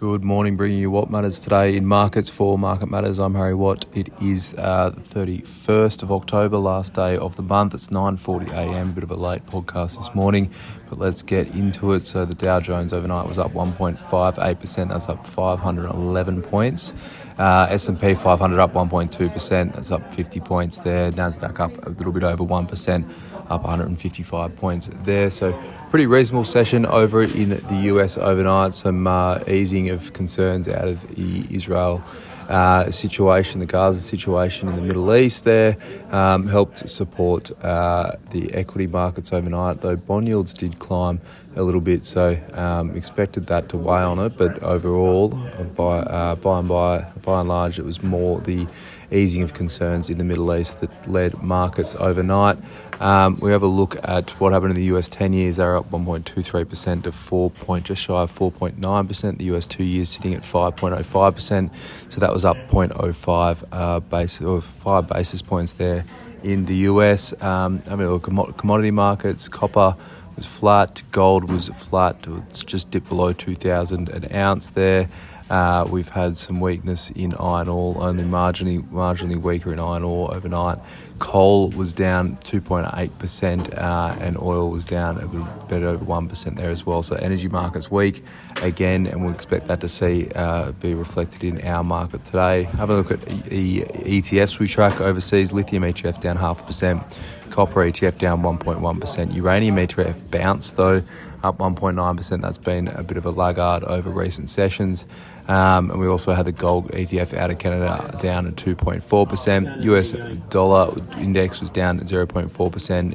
Good morning, bringing you what matters today in markets for Market Matters. I'm Harry Watt. It is uh, the 31st of October, last day of the month. It's 9:40 a.m. A bit of a late podcast this morning, but let's get into it. So the Dow Jones overnight was up 1.58 percent. That's up 511 points. Uh, S&P 500 up 1.2 percent. That's up 50 points there. Nasdaq up a little bit over one percent up 155 points there. So, pretty reasonable session over in the US overnight. Some uh, easing of concerns out of Israel. Uh, situation, the Gaza situation in the Middle East there um, helped support uh, the equity markets overnight, though bond yields did climb a little bit, so um, expected that to weigh on it. But overall, by, uh, by and by, by and large, it was more the easing of concerns in the Middle East that led markets overnight. Um, we have a look at what happened in the US 10 years. They're up 1.23% to 4 point, just shy of 4.9%. The US 2 years sitting at 5.05%. So that was up 0.05 uh, base, or 5 basis points there in the US. Um, I mean, commodity markets, copper was flat, gold was flat, it's just dipped below 2,000 an ounce there. Uh, we've had some weakness in iron ore, only marginally marginally weaker in iron ore overnight. Coal was down 2.8%, uh, and oil was down a bit over 1% there as well. So energy markets weak again, and we expect that to see uh, be reflected in our market today. Have a look at the ETFs we track overseas. Lithium ETF down half a percent. Copper ETF down 1.1%. Uranium ETF bounced though, up 1.9%. That's been a bit of a laggard over recent sessions. Um, and we also had the gold ETF out of Canada down at 2.4%. US dollar index was down at 0.4%.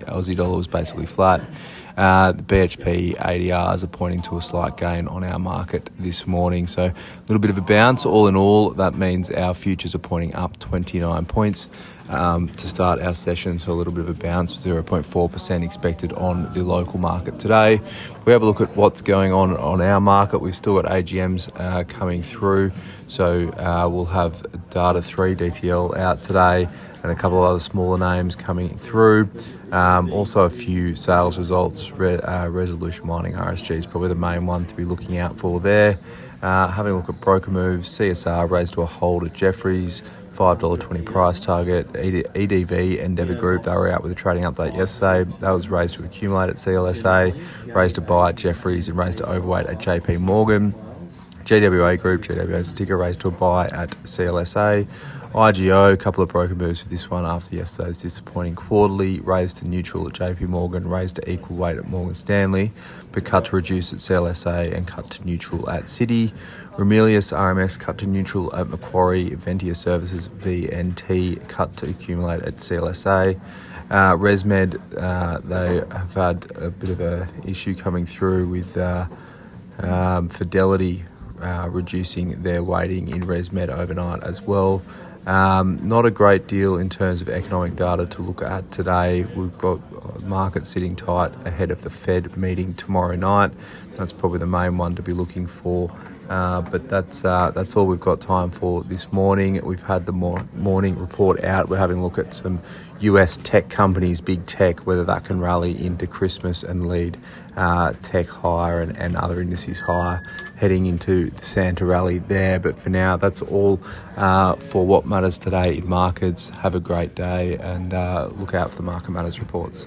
Aussie dollar was basically flat. Uh, the BHP ADRs are pointing to a slight gain on our market this morning. So a little bit of a bounce. All in all, that means our futures are pointing up 29 points um, to start our session. So a little bit of a bounce, 0.4% expected on the local market today. We have a look at what's going on on our market. We've still got AGMs uh, coming through. So uh, we'll have Data3 DTL out today and a couple of other smaller names coming through. Um, also, a few sales results. Re- uh, Resolution Mining RSG is probably the main one to be looking out for there. Uh, having a look at broker moves, CSR raised to a hold at Jefferies. $5.20 price target. EDV Endeavour Group, they were out with a trading update yesterday. That was raised to accumulate at CLSA, raised to buy at Jefferies, and raised to overweight at JP Morgan. GWA Group, GWA's ticker raised to a buy at CLSA. IGO, a couple of broker moves for this one after yesterday's disappointing quarterly. Raised to neutral at JP Morgan, raised to equal weight at Morgan Stanley, but cut to reduce at CLSA and cut to neutral at Citi. Ramelius RMS cut to neutral at Macquarie. Ventia Services VNT cut to accumulate at CLSA. Uh, ResMed, uh, they have had a bit of a issue coming through with uh, um, Fidelity uh, reducing their weighting in ResMed overnight as well. Um, not a great deal in terms of economic data to look at today. We've got markets sitting tight ahead of the Fed meeting tomorrow night. That's probably the main one to be looking for. Uh, but that's uh, that's all we've got time for this morning. We've had the mor- morning report out. We're having a look at some US tech companies, big tech, whether that can rally into Christmas and lead uh, tech higher and, and, other indices higher heading into the Santa rally there. But for now, that's all uh, for what matters today in markets. Have a great day and uh, look out for the Market Matters reports.